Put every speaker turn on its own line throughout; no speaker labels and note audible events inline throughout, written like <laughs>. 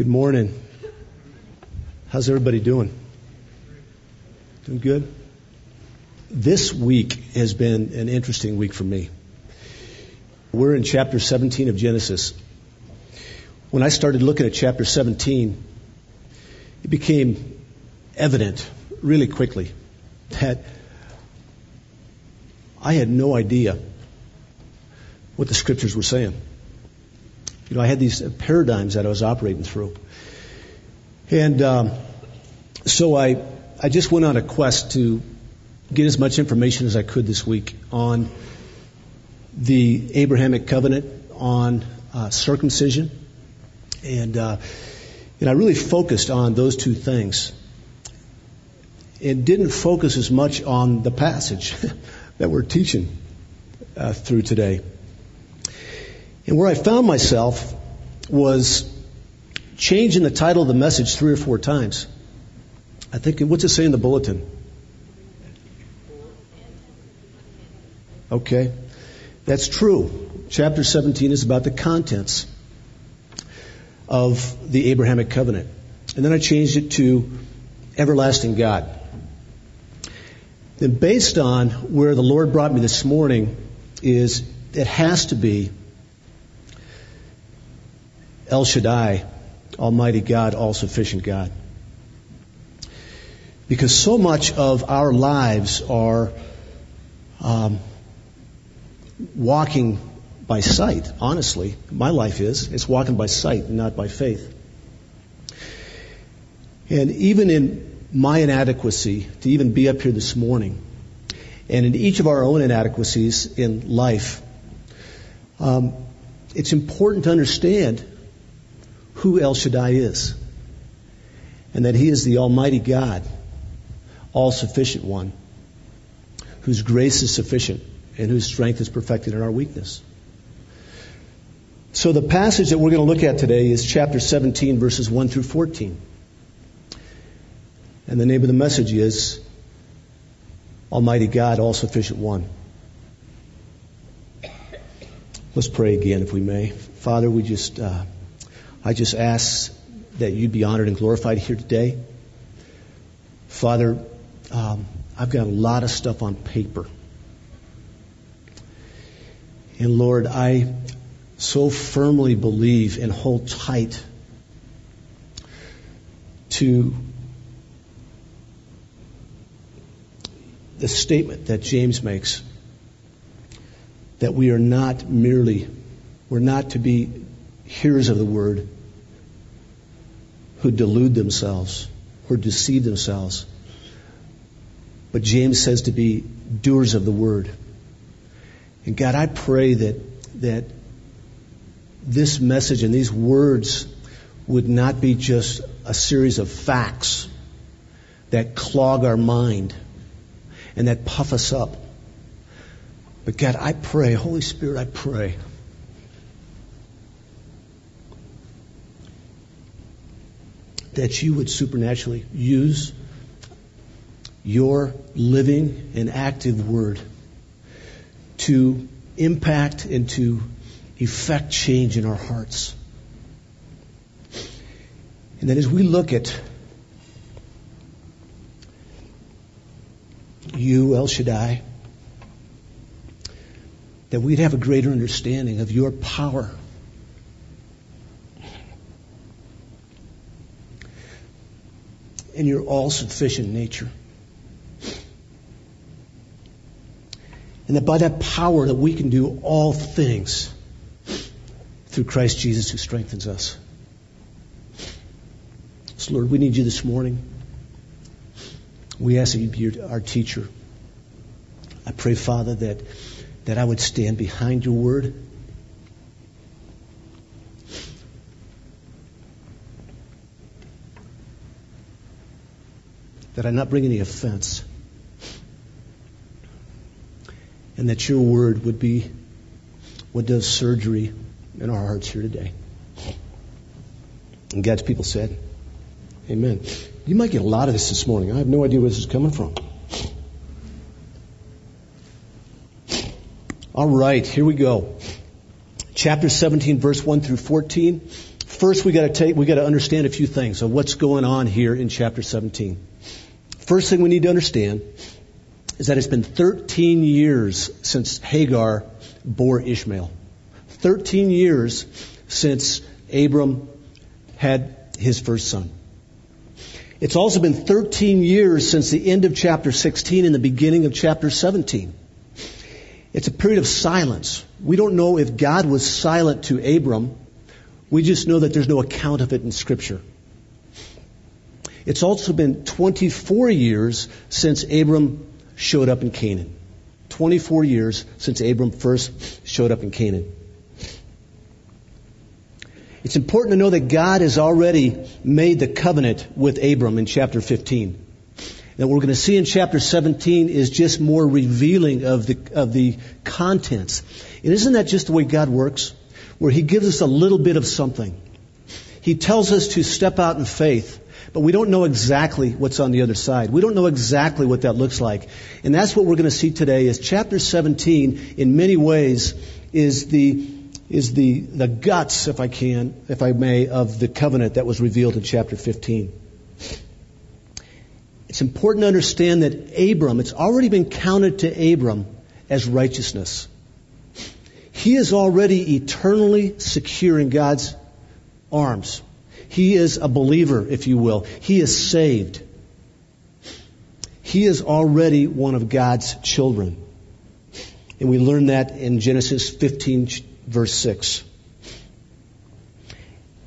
Good morning. How's everybody doing? Doing good? This week has been an interesting week for me. We're in chapter 17 of Genesis. When I started looking at chapter 17, it became evident really quickly that I had no idea what the scriptures were saying. You know, I had these paradigms that I was operating through. And um, so I, I just went on a quest to get as much information as I could this week on the Abrahamic covenant, on uh, circumcision, and uh, and I really focused on those two things. It didn't focus as much on the passage <laughs> that we're teaching uh, through today. And where I found myself was changing the title of the message three or four times. I think, what's it say in the bulletin? Okay. That's true. Chapter 17 is about the contents of the Abrahamic covenant. And then I changed it to everlasting God. Then based on where the Lord brought me this morning is it has to be El Shaddai, Almighty God, all sufficient God. Because so much of our lives are um, walking by sight, honestly. My life is. It's walking by sight, not by faith. And even in my inadequacy to even be up here this morning, and in each of our own inadequacies in life, um, it's important to understand who El Shaddai is. And that He is the Almighty God, all sufficient one, whose grace is sufficient and whose strength is perfected in our weakness. So the passage that we're going to look at today is chapter 17, verses 1 through 14. And the name of the message is Almighty God, all sufficient one. Let's pray again, if we may. Father, we just. Uh, I just ask that you'd be honored and glorified here today. Father, um, I've got a lot of stuff on paper. And Lord, I so firmly believe and hold tight to the statement that James makes that we are not merely, we're not to be hearers of the word who delude themselves or deceive themselves. But James says to be doers of the word. And God, I pray that, that this message and these words would not be just a series of facts that clog our mind and that puff us up. But God, I pray, Holy Spirit, I pray that you would supernaturally use your living and active word to impact and to effect change in our hearts. And that as we look at you, El Shaddai, that we'd have a greater understanding of your power in your all sufficient nature. And that by that power that we can do all things through Christ Jesus who strengthens us. So Lord, we need you this morning. We ask that you be our teacher. I pray, Father, that, that I would stand behind your word that I not bring any offense, and that your word would be what does surgery in our hearts here today. And God's people said, Amen. You might get a lot of this this morning. I have no idea where this is coming from. All right, here we go. Chapter 17, verse 1 through 14. First, we got to take, we got to understand a few things of what's going on here in chapter 17. First thing we need to understand is that it's been 13 years since Hagar bore Ishmael. 13 years since Abram had his first son. It's also been 13 years since the end of chapter 16 and the beginning of chapter 17. It's a period of silence. We don't know if God was silent to Abram. We just know that there's no account of it in Scripture. It's also been 24 years since Abram showed up in Canaan. 24 years since Abram first showed up in Canaan. It's important to know that God has already made the covenant with Abram in chapter 15. And what we're going to see in chapter 17 is just more revealing of the, of the contents. And isn't that just the way God works? Where He gives us a little bit of something. He tells us to step out in faith, but we don't know exactly what's on the other side. We don't know exactly what that looks like. And that's what we're going to see today is chapter 17 in many ways is the is the, the guts, if I can, if I may, of the covenant that was revealed in chapter 15. It's important to understand that Abram, it's already been counted to Abram as righteousness. He is already eternally secure in God's arms. He is a believer, if you will. He is saved. He is already one of God's children. And we learn that in Genesis 15, verse 6.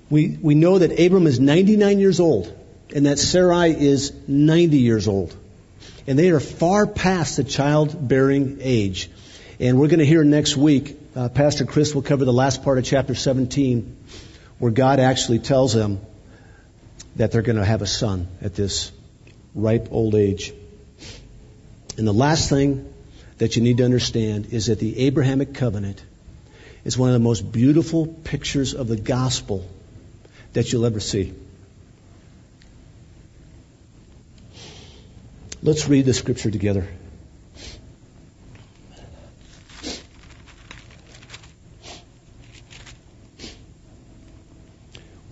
We, we know that Abram is 99 years old and that Sarai is 90 years old. And they are far past the childbearing age. And we're going to hear next week, uh, Pastor Chris will cover the last part of chapter 17, where God actually tells them that they're going to have a son at this ripe old age. And the last thing that you need to understand is that the Abrahamic covenant is one of the most beautiful pictures of the gospel that you'll ever see. Let's read the scripture together.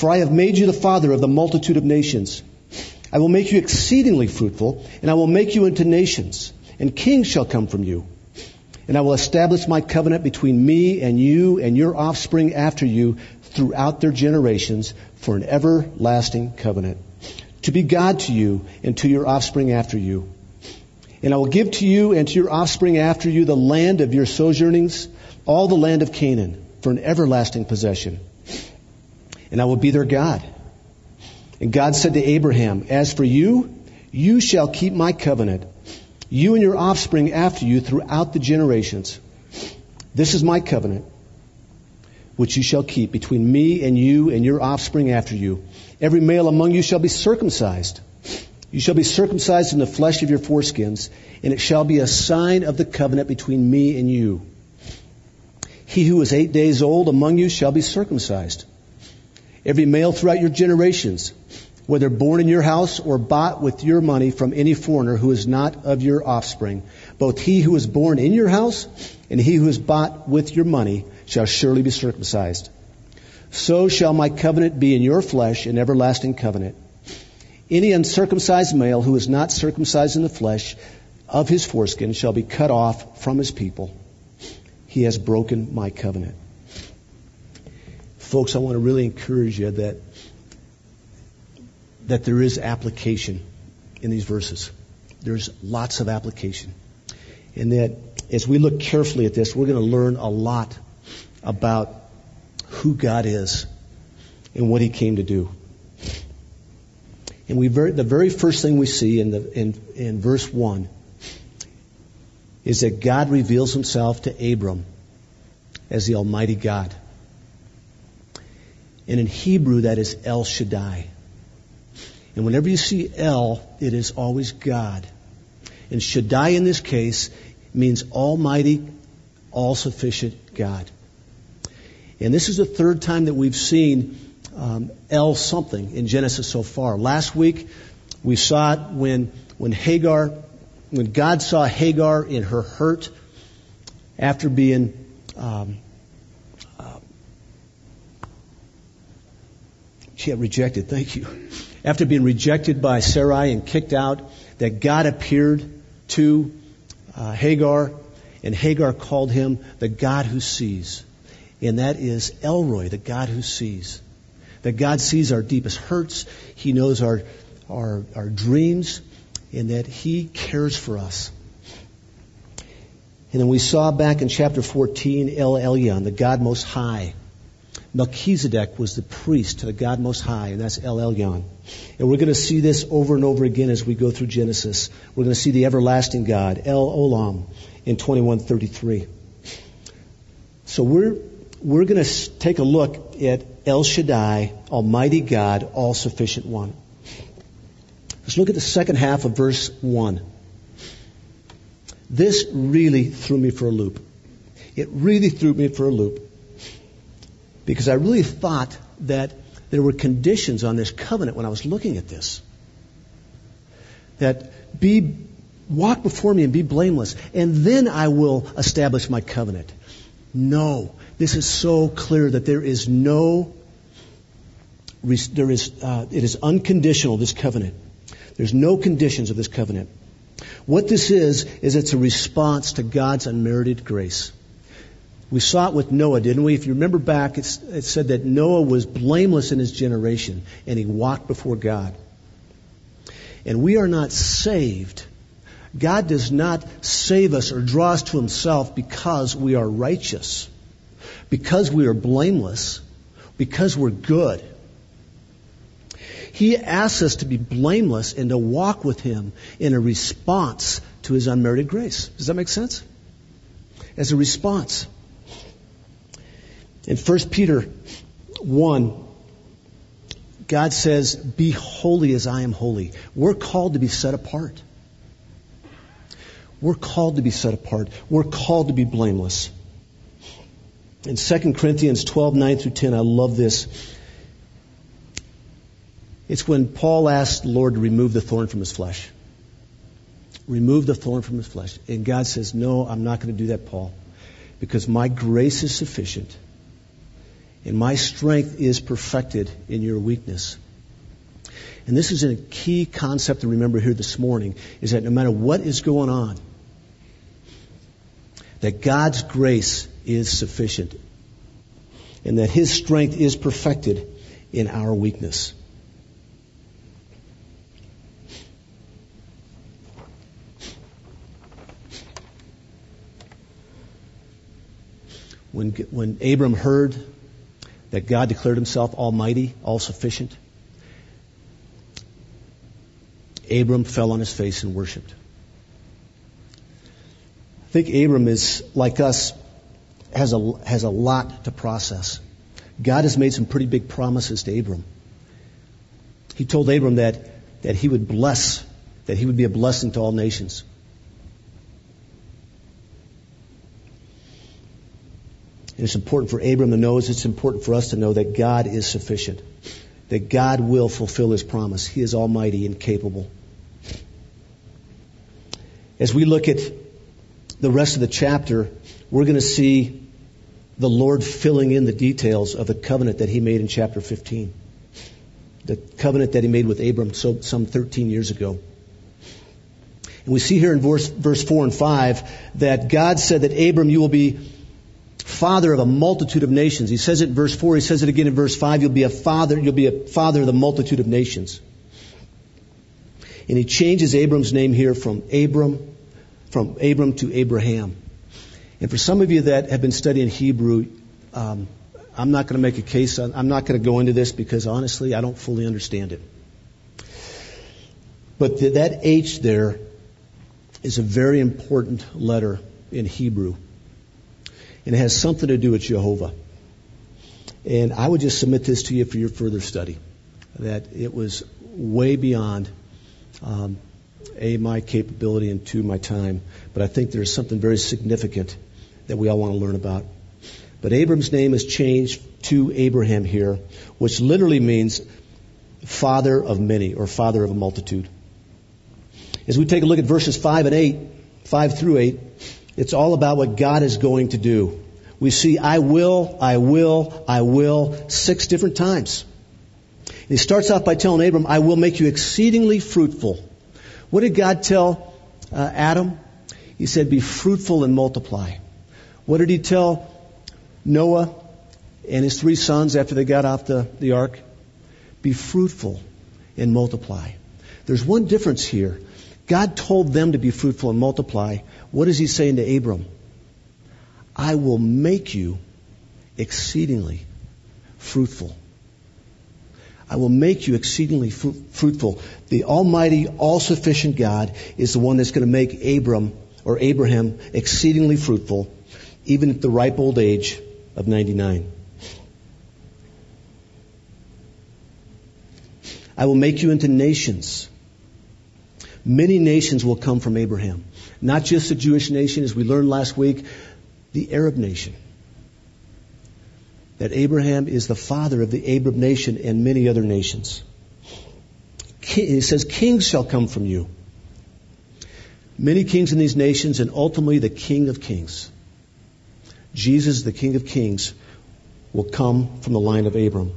For I have made you the father of the multitude of nations. I will make you exceedingly fruitful, and I will make you into nations, and kings shall come from you. And I will establish my covenant between me and you and your offspring after you throughout their generations for an everlasting covenant. To be God to you and to your offspring after you. And I will give to you and to your offspring after you the land of your sojournings, all the land of Canaan, for an everlasting possession. And I will be their God. And God said to Abraham, As for you, you shall keep my covenant you and your offspring after you throughout the generations. This is my covenant, which you shall keep between me and you and your offspring after you. Every male among you shall be circumcised. You shall be circumcised in the flesh of your foreskins, and it shall be a sign of the covenant between me and you. He who is eight days old among you shall be circumcised. Every male throughout your generations whether born in your house or bought with your money from any foreigner who is not of your offspring. Both he who is born in your house and he who is bought with your money shall surely be circumcised. So shall my covenant be in your flesh, an everlasting covenant. Any uncircumcised male who is not circumcised in the flesh of his foreskin shall be cut off from his people. He has broken my covenant. Folks, I want to really encourage you that that there is application in these verses. There's lots of application. And that as we look carefully at this, we're going to learn a lot about who God is and what He came to do. And we very, the very first thing we see in, the, in, in verse 1 is that God reveals Himself to Abram as the Almighty God. And in Hebrew, that is El Shaddai. And whenever you see El, it is always God. And Shaddai in this case means Almighty, All Sufficient God. And this is the third time that we've seen um, El something in Genesis so far. Last week, we saw it when, when Hagar, when God saw Hagar in her hurt after being um, she had rejected. Thank you. After being rejected by Sarai and kicked out, that God appeared to uh, Hagar, and Hagar called him the God who sees. And that is El Roi, the God who sees. That God sees our deepest hurts, He knows our, our, our dreams, and that He cares for us. And then we saw back in chapter 14 El Elyon, the God Most High. Melchizedek was the priest to the God Most High, and that's El Elyon. And we're going to see this over and over again as we go through Genesis. We're going to see the everlasting God, El Olam, in 2133. So we're, we're going to take a look at El Shaddai, Almighty God, All Sufficient One. Let's look at the second half of verse 1. This really threw me for a loop. It really threw me for a loop because I really thought that there were conditions on this covenant when I was looking at this. That be, walk before me and be blameless, and then I will establish my covenant. No. This is so clear that there is no, there is, uh, it is unconditional, this covenant. There's no conditions of this covenant. What this is, is it's a response to God's unmerited grace. We saw it with Noah, didn't we? If you remember back, it said that Noah was blameless in his generation and he walked before God. And we are not saved. God does not save us or draw us to himself because we are righteous, because we are blameless, because we're good. He asks us to be blameless and to walk with Him in a response to His unmerited grace. Does that make sense? As a response. In 1 Peter 1, God says, Be holy as I am holy. We're called to be set apart. We're called to be set apart. We're called to be blameless. In 2 Corinthians 12, 9 through 10, I love this. It's when Paul asked the Lord to remove the thorn from his flesh. Remove the thorn from his flesh. And God says, No, I'm not going to do that, Paul, because my grace is sufficient and my strength is perfected in your weakness. And this is a key concept to remember here this morning is that no matter what is going on, that God's grace is sufficient and that His strength is perfected in our weakness. When, when Abram heard that God declared himself almighty, all sufficient, Abram fell on his face and worshiped. I think Abram is like us, has a, has a lot to process. God has made some pretty big promises to Abram. He told Abram that, that he would bless, that he would be a blessing to all nations. And it's important for Abram to know as it's important for us to know that God is sufficient. That God will fulfill his promise. He is almighty and capable. As we look at the rest of the chapter, we're going to see the Lord filling in the details of the covenant that he made in chapter 15. The covenant that he made with Abram so, some 13 years ago. And we see here in verse, verse 4 and 5 that God said that Abram, you will be father of a multitude of nations. He says it in verse 4, he says it again in verse 5, you'll be a father, you'll be a father of the multitude of nations. And he changes Abram's name here from Abram, from Abram to Abraham. And for some of you that have been studying Hebrew, um, I'm not going to make a case, I'm not going to go into this because honestly, I don't fully understand it. But the, that H there is a very important letter in Hebrew and it has something to do with Jehovah. And I would just submit this to you for your further study that it was way beyond um, A, my capability, and two, my time. But I think there's something very significant that we all want to learn about. But Abram's name is changed to Abraham here, which literally means father of many or father of a multitude. As we take a look at verses 5 and 8, 5 through 8, it's all about what God is going to do. We see, I will, I will, I will, six different times. he starts off by telling Abram, I will make you exceedingly fruitful. What did God tell uh, Adam? He said, be fruitful and multiply. What did he tell Noah and his three sons after they got off the, the ark? Be fruitful and multiply. There's one difference here. God told them to be fruitful and multiply. What is he saying to Abram? I will make you exceedingly fruitful. I will make you exceedingly fruitful. The Almighty, all sufficient God is the one that's going to make Abram or Abraham exceedingly fruitful, even at the ripe old age of 99. I will make you into nations. Many nations will come from Abraham. Not just the Jewish nation, as we learned last week, the Arab nation. That Abraham is the father of the Arab nation and many other nations. It says, Kings shall come from you. Many kings in these nations, and ultimately the King of Kings. Jesus, the King of Kings, will come from the line of Abram.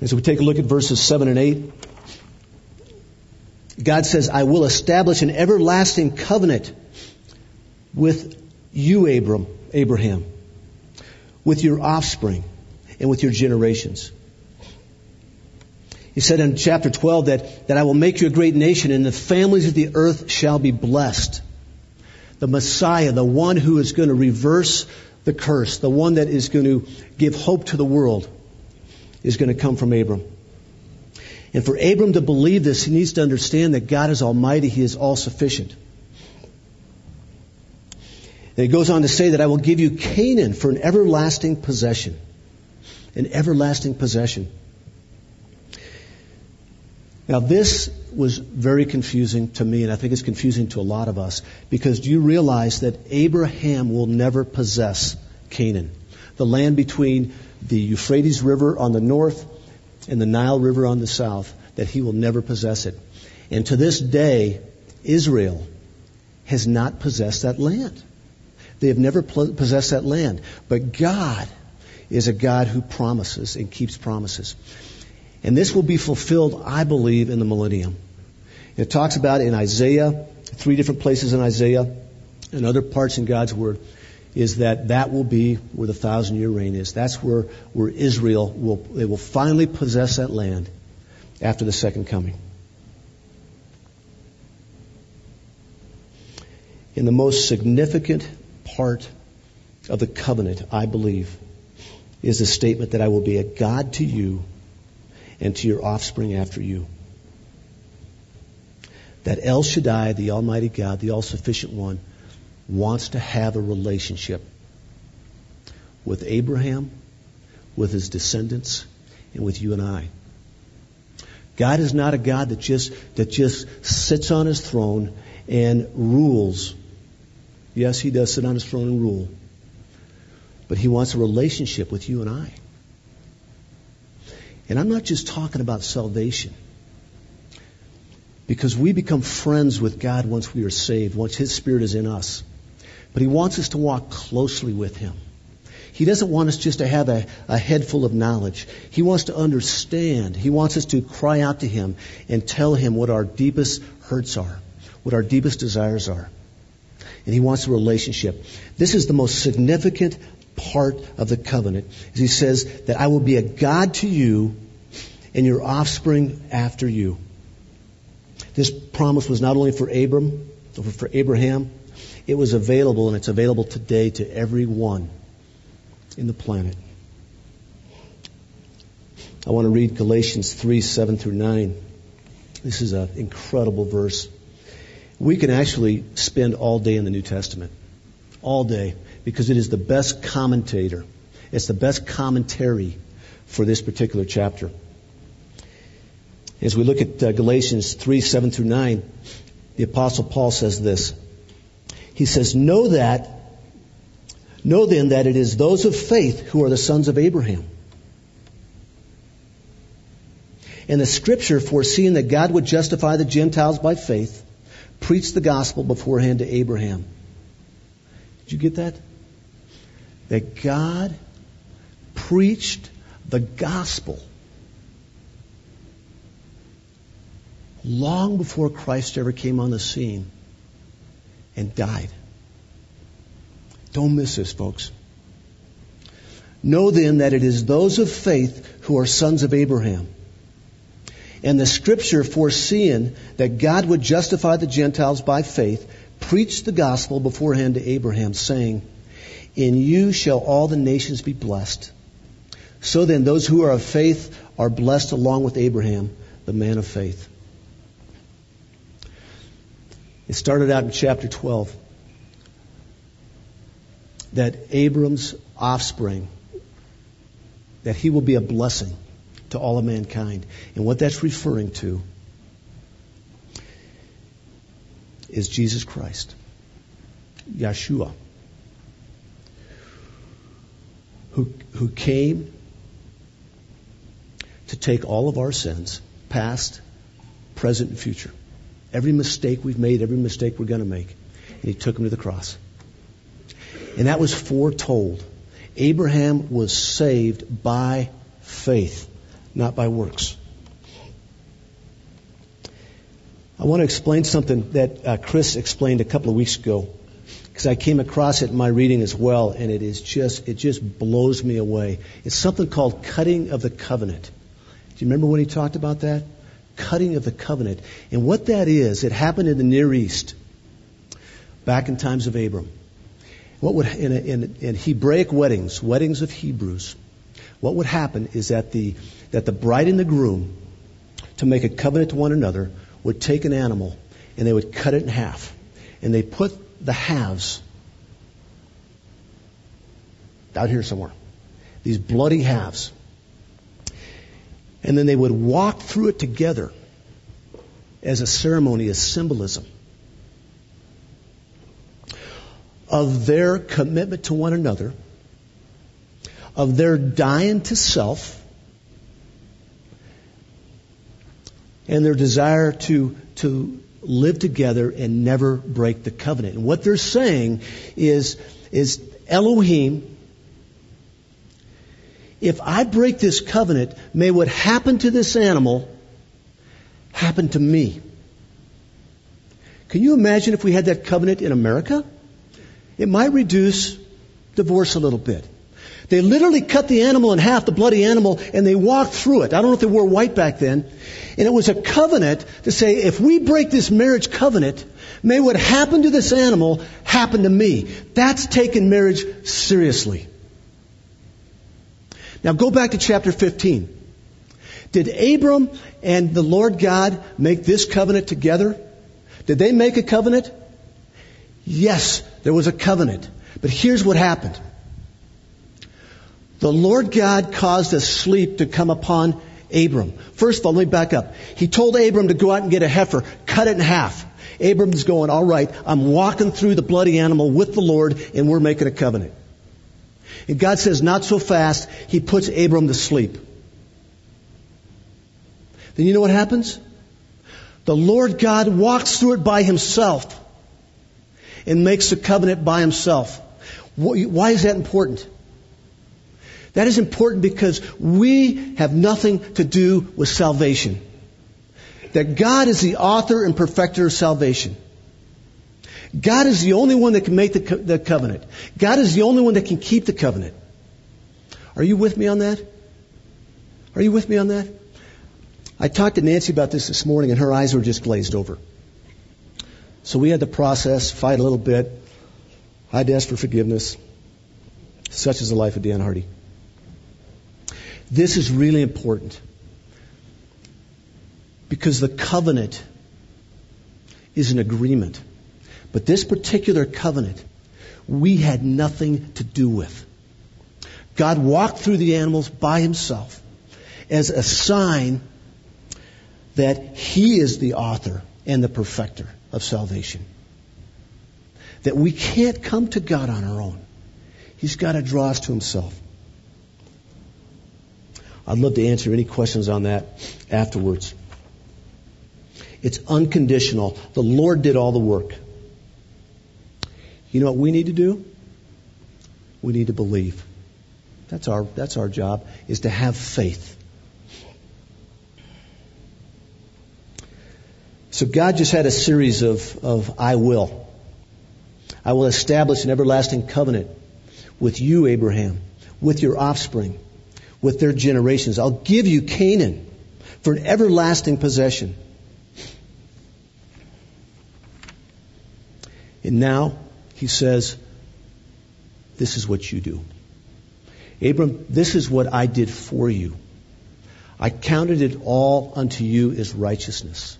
As we take a look at verses 7 and 8, God says, I will establish an everlasting covenant with you, Abram, Abraham, with your offspring, and with your generations. He said in chapter 12 that, that I will make you a great nation, and the families of the earth shall be blessed. The Messiah, the one who is going to reverse the curse, the one that is going to give hope to the world, is going to come from Abram. And for Abram to believe this, he needs to understand that God is almighty, he is all sufficient. And he goes on to say that I will give you Canaan for an everlasting possession. An everlasting possession. Now, this was very confusing to me, and I think it's confusing to a lot of us, because do you realize that Abraham will never possess Canaan? The land between the Euphrates River on the north and the Nile River on the south, that he will never possess it. And to this day, Israel has not possessed that land. They have never possessed that land. But God is a God who promises and keeps promises. And this will be fulfilled, I believe, in the millennium. It talks about in Isaiah, three different places in Isaiah, and other parts in God's Word, is that that will be where the thousand year reign is. That's where, where Israel will, they will finally possess that land after the second coming. In the most significant part of the covenant, I believe, is the statement that I will be a God to you and to your offspring after you. That El Shaddai, the Almighty God, the all sufficient one, wants to have a relationship with Abraham, with his descendants, and with you and I. God is not a God that just, that just sits on his throne and rules Yes, he does sit on his throne and rule. But he wants a relationship with you and I. And I'm not just talking about salvation. Because we become friends with God once we are saved, once His Spirit is in us. But He wants us to walk closely with Him. He doesn't want us just to have a, a head full of knowledge. He wants to understand. He wants us to cry out to Him and tell Him what our deepest hurts are, what our deepest desires are and he wants a relationship. This is the most significant part of the covenant. He says that I will be a God to you and your offspring after you. This promise was not only for Abram, or for Abraham, it was available and it's available today to everyone in the planet. I want to read Galatians 3, 7 through 9. This is an incredible verse. We can actually spend all day in the New Testament. All day. because it is the best commentator. It's the best commentary for this particular chapter. As we look at uh, Galatians 3 7 through 9, the Apostle Paul says this. He says, Know that, know then that it is those of faith who are the sons of Abraham. And the scripture, foreseeing that God would justify the Gentiles by faith, preached the gospel beforehand to Abraham. Did you get that? That God preached the gospel long before Christ ever came on the scene and died. Don't miss this, folks. Know then that it is those of faith who are sons of Abraham. And the scripture foreseeing that God would justify the Gentiles by faith preached the gospel beforehand to Abraham, saying, In you shall all the nations be blessed. So then, those who are of faith are blessed along with Abraham, the man of faith. It started out in chapter 12 that Abram's offspring, that he will be a blessing to all of mankind. And what that's referring to is Jesus Christ, Yeshua, who, who came to take all of our sins, past, present, and future. Every mistake we've made, every mistake we're going to make. And he took him to the cross. And that was foretold. Abraham was saved by faith, not by works. I want to explain something that uh, Chris explained a couple of weeks ago because I came across it in my reading as well, and it is just it just blows me away. It's something called cutting of the covenant. Do you remember when he talked about that? Cutting of the covenant. And what that is, it happened in the Near East back in times of Abram. What would in, in, in Hebraic weddings, weddings of Hebrews, what would happen is that the that the bride and the groom, to make a covenant to one another, would take an animal and they would cut it in half, and they put the halves out here somewhere. These bloody halves and then they would walk through it together as a ceremony, as symbolism of their commitment to one another, of their dying to self, and their desire to, to live together and never break the covenant. And what they're saying is, is Elohim if I break this covenant, may what happened to this animal happen to me. Can you imagine if we had that covenant in America? It might reduce divorce a little bit. They literally cut the animal in half, the bloody animal, and they walked through it. I don't know if they wore white back then. And it was a covenant to say, if we break this marriage covenant, may what happened to this animal happen to me. That's taking marriage seriously. Now go back to chapter 15. Did Abram and the Lord God make this covenant together? Did they make a covenant? Yes, there was a covenant. But here's what happened. The Lord God caused a sleep to come upon Abram. First of all, let me back up. He told Abram to go out and get a heifer, cut it in half. Abram's going, all right, I'm walking through the bloody animal with the Lord and we're making a covenant. And God says, not so fast. He puts Abram to sleep. Then you know what happens? The Lord God walks through it by himself and makes the covenant by himself. Why is that important? That is important because we have nothing to do with salvation. That God is the author and perfecter of salvation. God is the only one that can make the, co- the covenant. God is the only one that can keep the covenant. Are you with me on that? Are you with me on that? I talked to Nancy about this this morning and her eyes were just glazed over. So we had to process, fight a little bit. I had to ask for forgiveness. Such is the life of Dan Hardy. This is really important because the covenant is an agreement. But this particular covenant we had nothing to do with. God walked through the animals by himself as a sign that he is the author and the perfecter of salvation. That we can't come to God on our own. He's got to draw us to himself. I'd love to answer any questions on that afterwards. It's unconditional. The Lord did all the work. You know what we need to do? We need to believe. That's our, that's our job, is to have faith. So God just had a series of, of I will. I will establish an everlasting covenant with you, Abraham, with your offspring, with their generations. I'll give you Canaan for an everlasting possession. And now he says, This is what you do. Abram, this is what I did for you. I counted it all unto you as righteousness.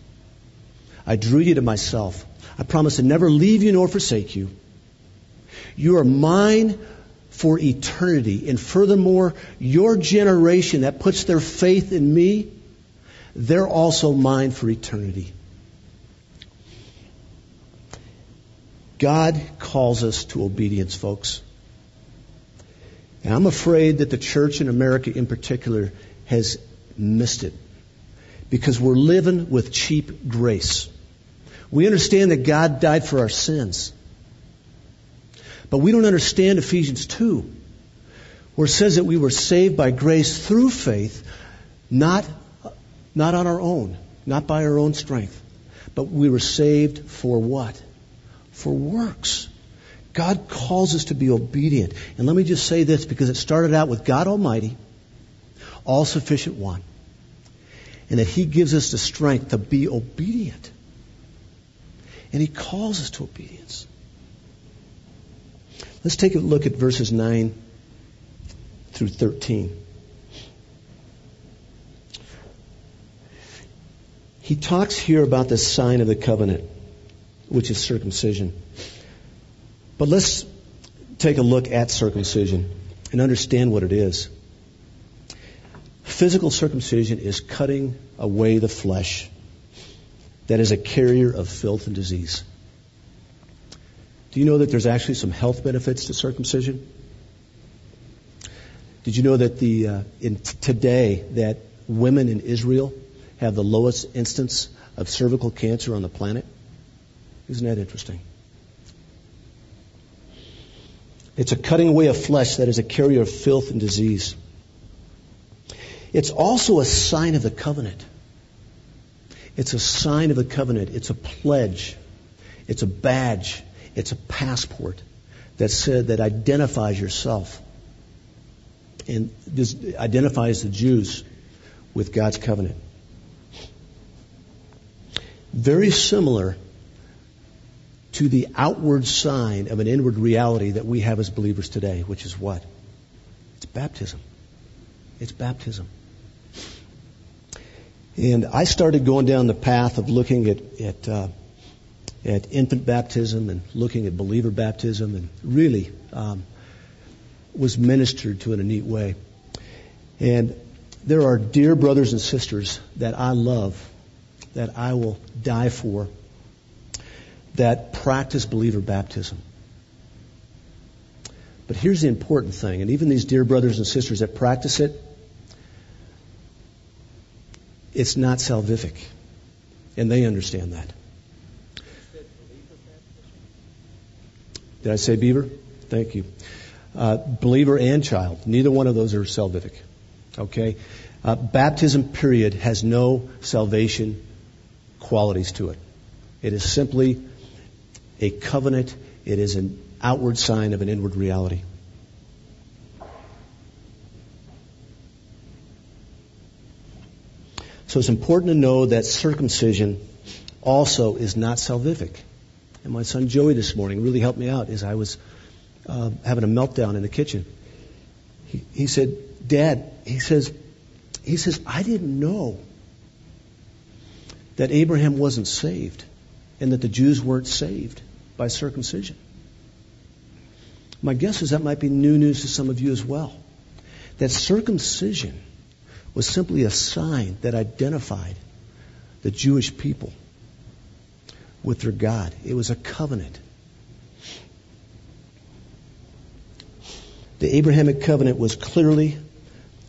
I drew you to myself. I promise to never leave you nor forsake you. You are mine for eternity. And furthermore, your generation that puts their faith in me, they're also mine for eternity. God calls us to obedience, folks. And I'm afraid that the church in America in particular has missed it because we're living with cheap grace. We understand that God died for our sins. But we don't understand Ephesians 2, where it says that we were saved by grace through faith, not, not on our own, not by our own strength, but we were saved for what? For works. God calls us to be obedient. And let me just say this because it started out with God Almighty, all sufficient one, and that He gives us the strength to be obedient. And He calls us to obedience. Let's take a look at verses 9 through 13. He talks here about the sign of the covenant, which is circumcision. But let's take a look at circumcision and understand what it is. Physical circumcision is cutting away the flesh that is a carrier of filth and disease. Do you know that there's actually some health benefits to circumcision? Did you know that the uh, in t- today that women in Israel have the lowest instance of cervical cancer on the planet? Isn't that interesting? It's a cutting away of flesh that is a carrier of filth and disease. It's also a sign of the covenant. It's a sign of the covenant. It's a pledge. It's a badge. It's a passport that said that identifies yourself and this identifies the Jews with God's covenant. Very similar to the outward sign of an inward reality that we have as believers today, which is what? It's baptism. It's baptism. And I started going down the path of looking at at, uh, at infant baptism and looking at believer baptism, and really um, was ministered to in a neat way. And there are dear brothers and sisters that I love, that I will die for, that practice believer baptism. But here's the important thing, and even these dear brothers and sisters that practice it, it's not salvific. And they understand that. Did I say beaver? Thank you. Uh, believer and child. Neither one of those are salvific. Okay? Uh, baptism, period, has no salvation qualities to it. It is simply a covenant. It is an outward sign of an inward reality. So it's important to know that circumcision also is not salvific. And my son Joey this morning really helped me out as I was uh, having a meltdown in the kitchen. He, he said, Dad, he says, he says, I didn't know that Abraham wasn't saved and that the Jews weren't saved by circumcision. My guess is that might be new news to some of you as well. That circumcision was simply a sign that identified the Jewish people with their God. It was a covenant. The Abrahamic covenant was clearly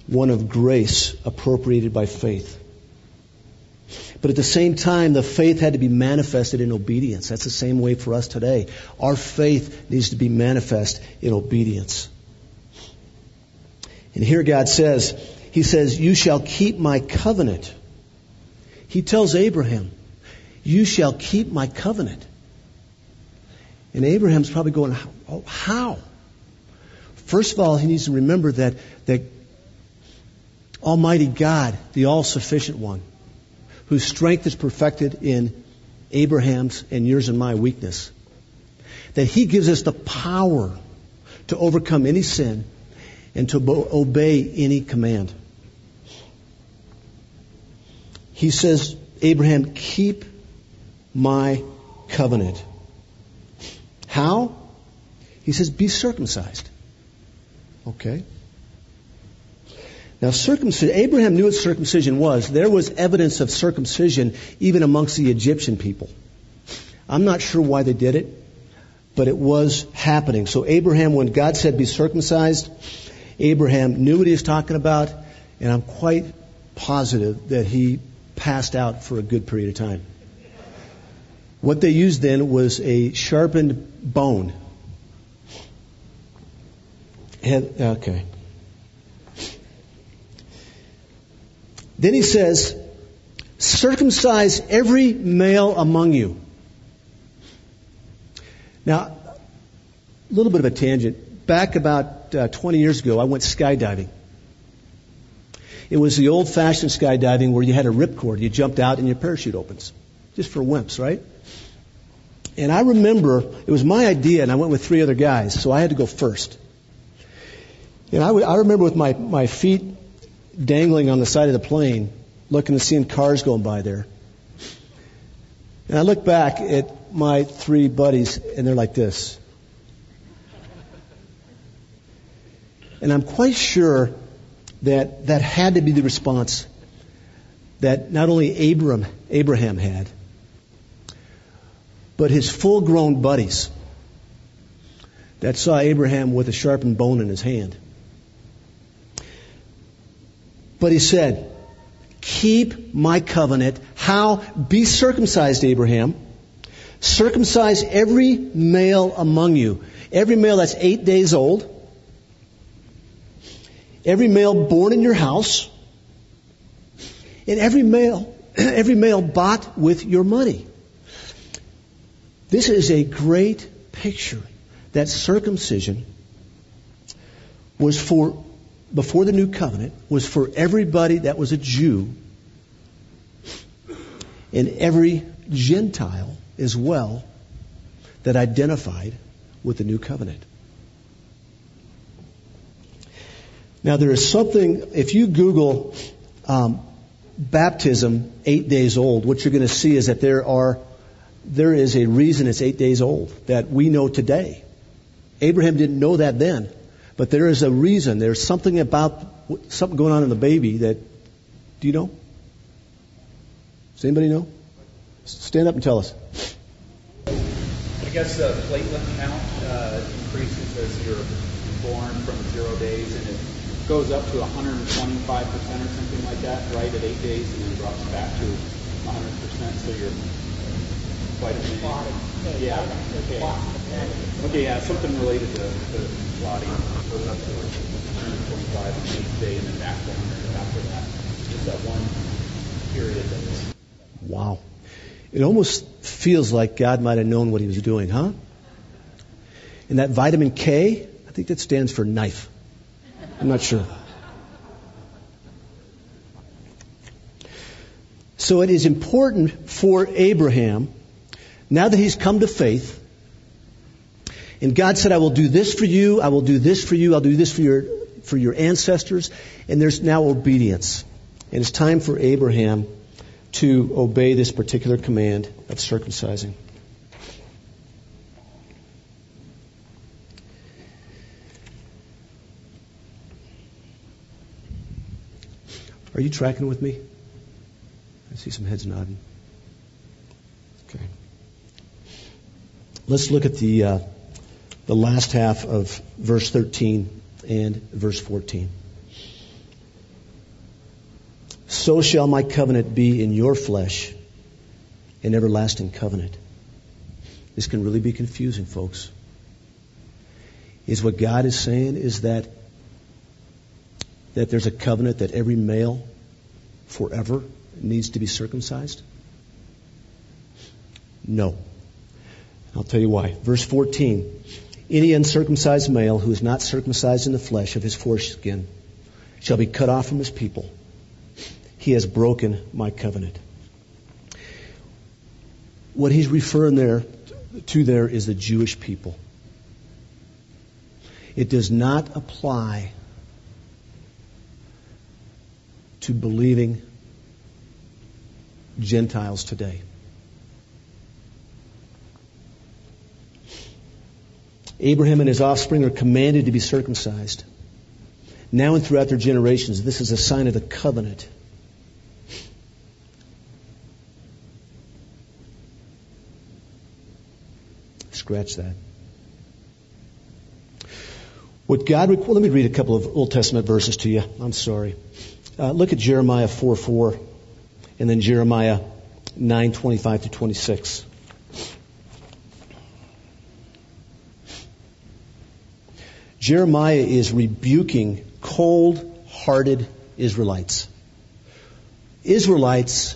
one of grace appropriated by faith. But at the same time, the faith had to be manifested in obedience. That's the same way for us today. Our faith needs to be manifest in obedience. And here God says, He says, You shall keep my covenant. He tells Abraham, You shall keep my covenant. And Abraham's probably going, oh, How? First of all, he needs to remember that, that Almighty God, the all sufficient one, whose strength is perfected in Abraham's and yours and my weakness, that he gives us the power to overcome any sin and to obey any command. He says, Abraham, keep my covenant. How? He says, be circumcised. Okay? Now, circumcision, Abraham knew what circumcision was. There was evidence of circumcision even amongst the Egyptian people. I'm not sure why they did it, but it was happening. So, Abraham, when God said be circumcised, Abraham knew what he was talking about, and I'm quite positive that he passed out for a good period of time. What they used then was a sharpened bone. okay. Then he says, circumcise every male among you. Now, a little bit of a tangent. Back about uh, 20 years ago, I went skydiving. It was the old fashioned skydiving where you had a ripcord. You jumped out and your parachute opens. Just for wimps, right? And I remember it was my idea, and I went with three other guys, so I had to go first. And I, w- I remember with my, my feet dangling on the side of the plane, looking and seeing cars going by there. And I look back at my three buddies, and they're like this. And I'm quite sure that that had to be the response that not only Abram, Abraham had, but his full grown buddies that saw Abraham with a sharpened bone in his hand. But he said, Keep my covenant. How? Be circumcised, Abraham. Circumcise every male among you. Every male that's eight days old every male born in your house, and every male, <clears throat> every male bought with your money. This is a great picture that circumcision was for, before the new covenant, was for everybody that was a Jew and every Gentile as well that identified with the new covenant. Now, there is something, if you Google um, baptism eight days old, what you're going to see is that there are there is a reason it's eight days old that we know today. Abraham didn't know that then, but there is a reason. There's something about something going on in the baby that. Do you know? Does anybody know? Stand up and tell us.
I guess the platelet count uh, increases as you're born from zero days, and it goes up to 125% or something like that, right, at eight days, and then drops back to 100%. So you're quite a Yeah. Okay. Okay. Yeah. Something related to, to clotting goes up to 125 on the eighth day, and then back 100 after that. Just that one period that.
Wow. It almost feels like God might have known what He was doing, huh? And that vitamin K, I think that stands for knife. I'm not sure. So it is important for Abraham, now that he's come to faith, and God said, I will do this for you, I will do this for you, I'll do this for your, for your ancestors. And there's now obedience. And it's time for Abraham to obey this particular command of circumcising. Are you tracking with me? I see some heads nodding. Okay. Let's look at the uh, the last half of verse 13 and verse 14. So shall my covenant be in your flesh, an everlasting covenant. This can really be confusing, folks. Is what God is saying is that that there's a covenant that every male forever needs to be circumcised? No. I'll tell you why. Verse 14. Any uncircumcised male who is not circumcised in the flesh of his foreskin shall be cut off from his people. He has broken my covenant. What he's referring there to there is the Jewish people. It does not apply to believing Gentiles today. Abraham and his offspring are commanded to be circumcised. Now and throughout their generations, this is a sign of the covenant. Scratch that. What God, well, let me read a couple of Old Testament verses to you. I'm sorry. Uh, look at Jeremiah 4 4 and then Jeremiah 9:25 to 26. Jeremiah is rebuking cold hearted Israelites. Israelites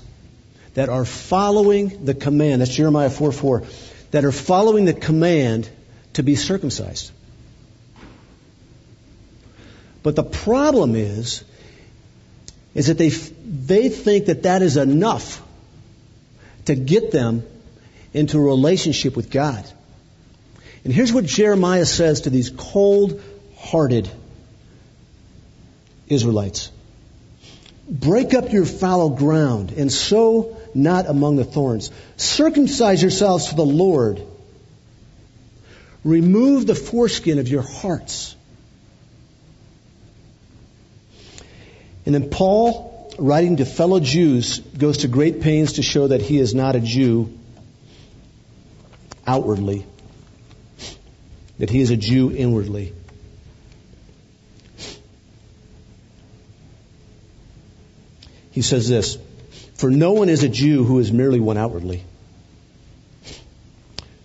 that are following the command, that's Jeremiah 4 4, that are following the command to be circumcised. But the problem is, is that they, they think that that is enough to get them into a relationship with God. And here's what Jeremiah says to these cold hearted Israelites Break up your fallow ground and sow not among the thorns. Circumcise yourselves to the Lord. Remove the foreskin of your hearts. And then Paul, writing to fellow Jews, goes to great pains to show that he is not a Jew outwardly that he is a Jew inwardly. He says this For no one is a Jew who is merely one outwardly,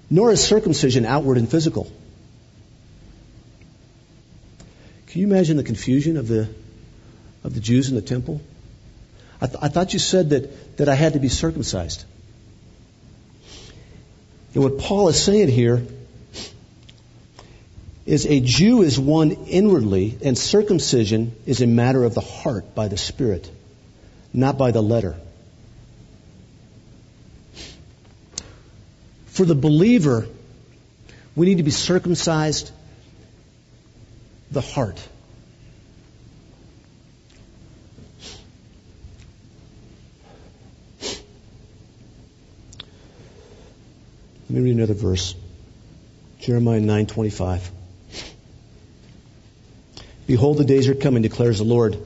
nor is circumcision outward and physical. Can you imagine the confusion of the, of the Jews in the temple? I, th- I thought you said that, that I had to be circumcised. And what Paul is saying here is a Jew is one inwardly, and circumcision is a matter of the heart by the Spirit, not by the letter. For the believer, we need to be circumcised the heart. Let me read another verse. Jeremiah 9:25. Behold, the days are coming, declares the Lord,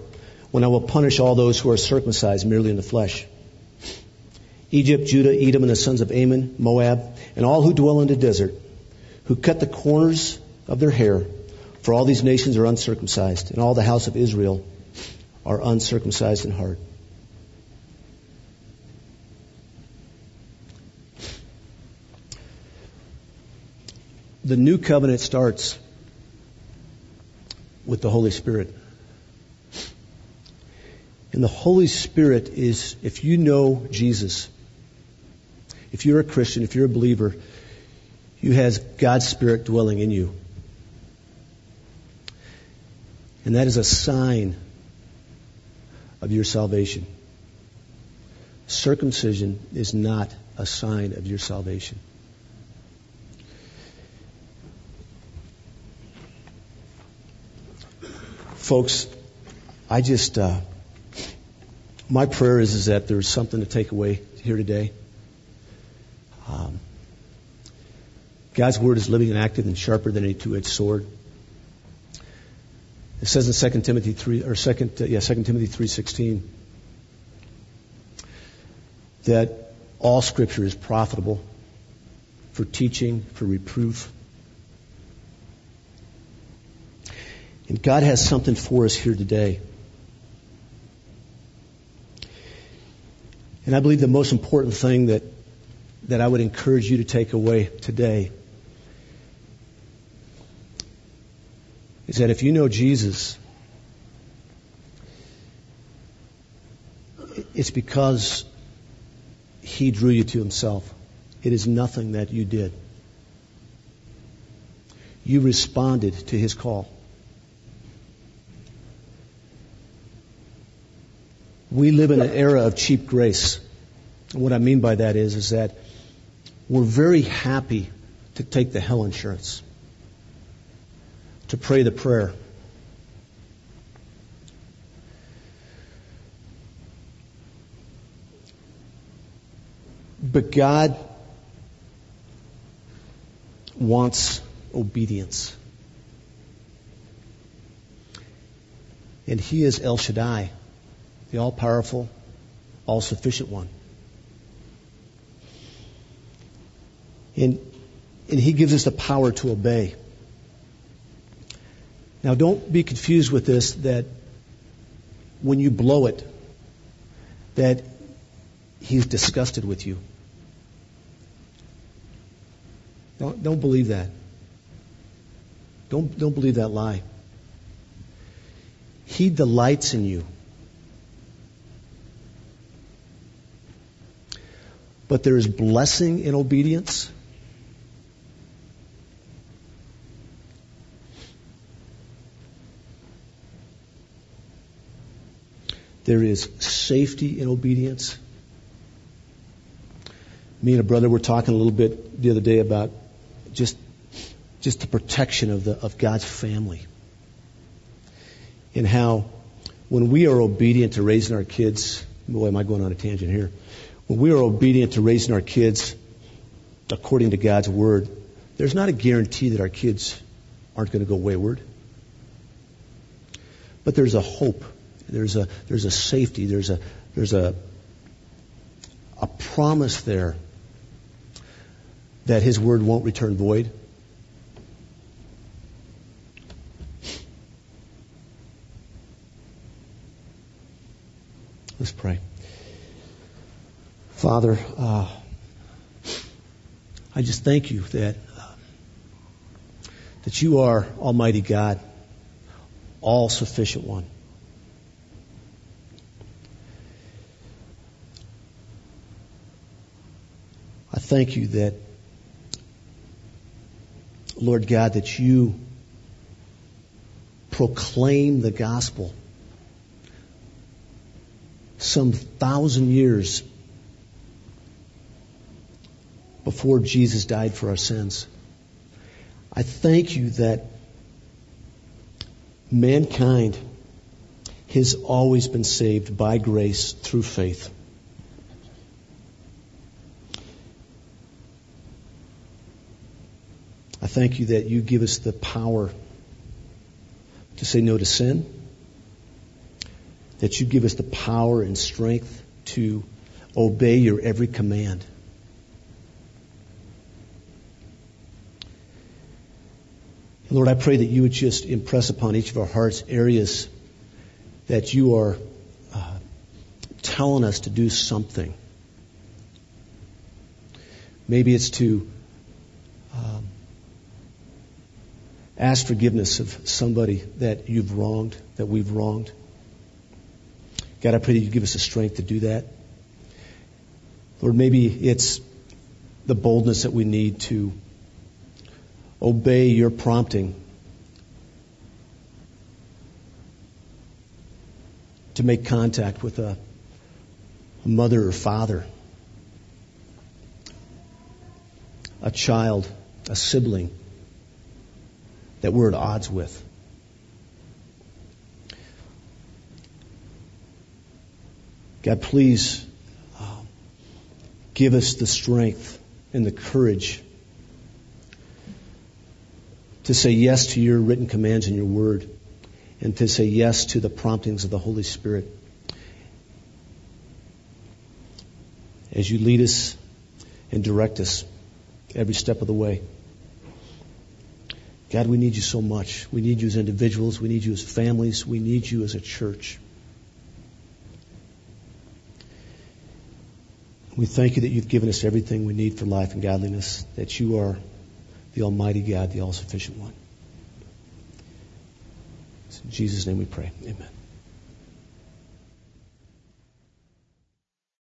when I will punish all those who are circumcised merely in the flesh. Egypt, Judah, Edom, and the sons of Ammon, Moab, and all who dwell in the desert, who cut the corners of their hair, for all these nations are uncircumcised, and all the house of Israel are uncircumcised in heart. The new covenant starts with the Holy Spirit. And the Holy Spirit is, if you know Jesus, if you're a Christian, if you're a believer, you has God's Spirit dwelling in you. And that is a sign of your salvation. Circumcision is not a sign of your salvation. Folks, I just, uh, my prayer is, is that there's something to take away here today. Um, God's word is living and active and sharper than any two-edged sword. It says in 2 Timothy 3 or 2, uh, yeah, 2 Timothy 3:16 that all scripture is profitable for teaching, for reproof, And God has something for us here today. And I believe the most important thing that, that I would encourage you to take away today is that if you know Jesus, it's because he drew you to himself. It is nothing that you did. You responded to his call. We live in an era of cheap grace. What I mean by that is, is that we're very happy to take the hell insurance, to pray the prayer. But God wants obedience. And He is El Shaddai the all powerful, all sufficient one. And, and He gives us the power to obey. Now, don't be confused with this that when you blow it, that He's disgusted with you. Don't, don't believe that. Don't, don't believe that lie. He delights in you. But there is blessing in obedience. There is safety in obedience. Me and a brother were talking a little bit the other day about just just the protection of the of God's family. And how when we are obedient to raising our kids, boy, am I going on a tangent here when we are obedient to raising our kids according to God's word, there's not a guarantee that our kids aren't going to go wayward. But there's a hope. There's a there's a safety. There's a there's a a promise there that His word won't return void. Let's pray. Father, uh, I just thank you that uh, that you are Almighty God, all sufficient one. I thank you that, Lord God, that you proclaim the gospel some thousand years before Jesus died for our sins. I thank you that mankind has always been saved by grace through faith. I thank you that you give us the power to say no to sin, that you give us the power and strength to obey your every command. Lord, I pray that you would just impress upon each of our hearts areas that you are uh, telling us to do something. Maybe it's to um, ask forgiveness of somebody that you've wronged, that we've wronged. God, I pray that you give us the strength to do that. Lord, maybe it's the boldness that we need to obey your prompting to make contact with a, mother or father, a child, a sibling that we're at odds with. God, please uh, give us the strength and the courage to say yes to your written commands and your word, and to say yes to the promptings of the Holy Spirit. as you lead us and direct us every step of the way. God, we need you so much. We need you as individuals. We need you as families. We need you as a church. We thank you that you've given us everything we need for life and godliness, that you are the Almighty God, the all sufficient one. In Jesus' name we pray. Amen.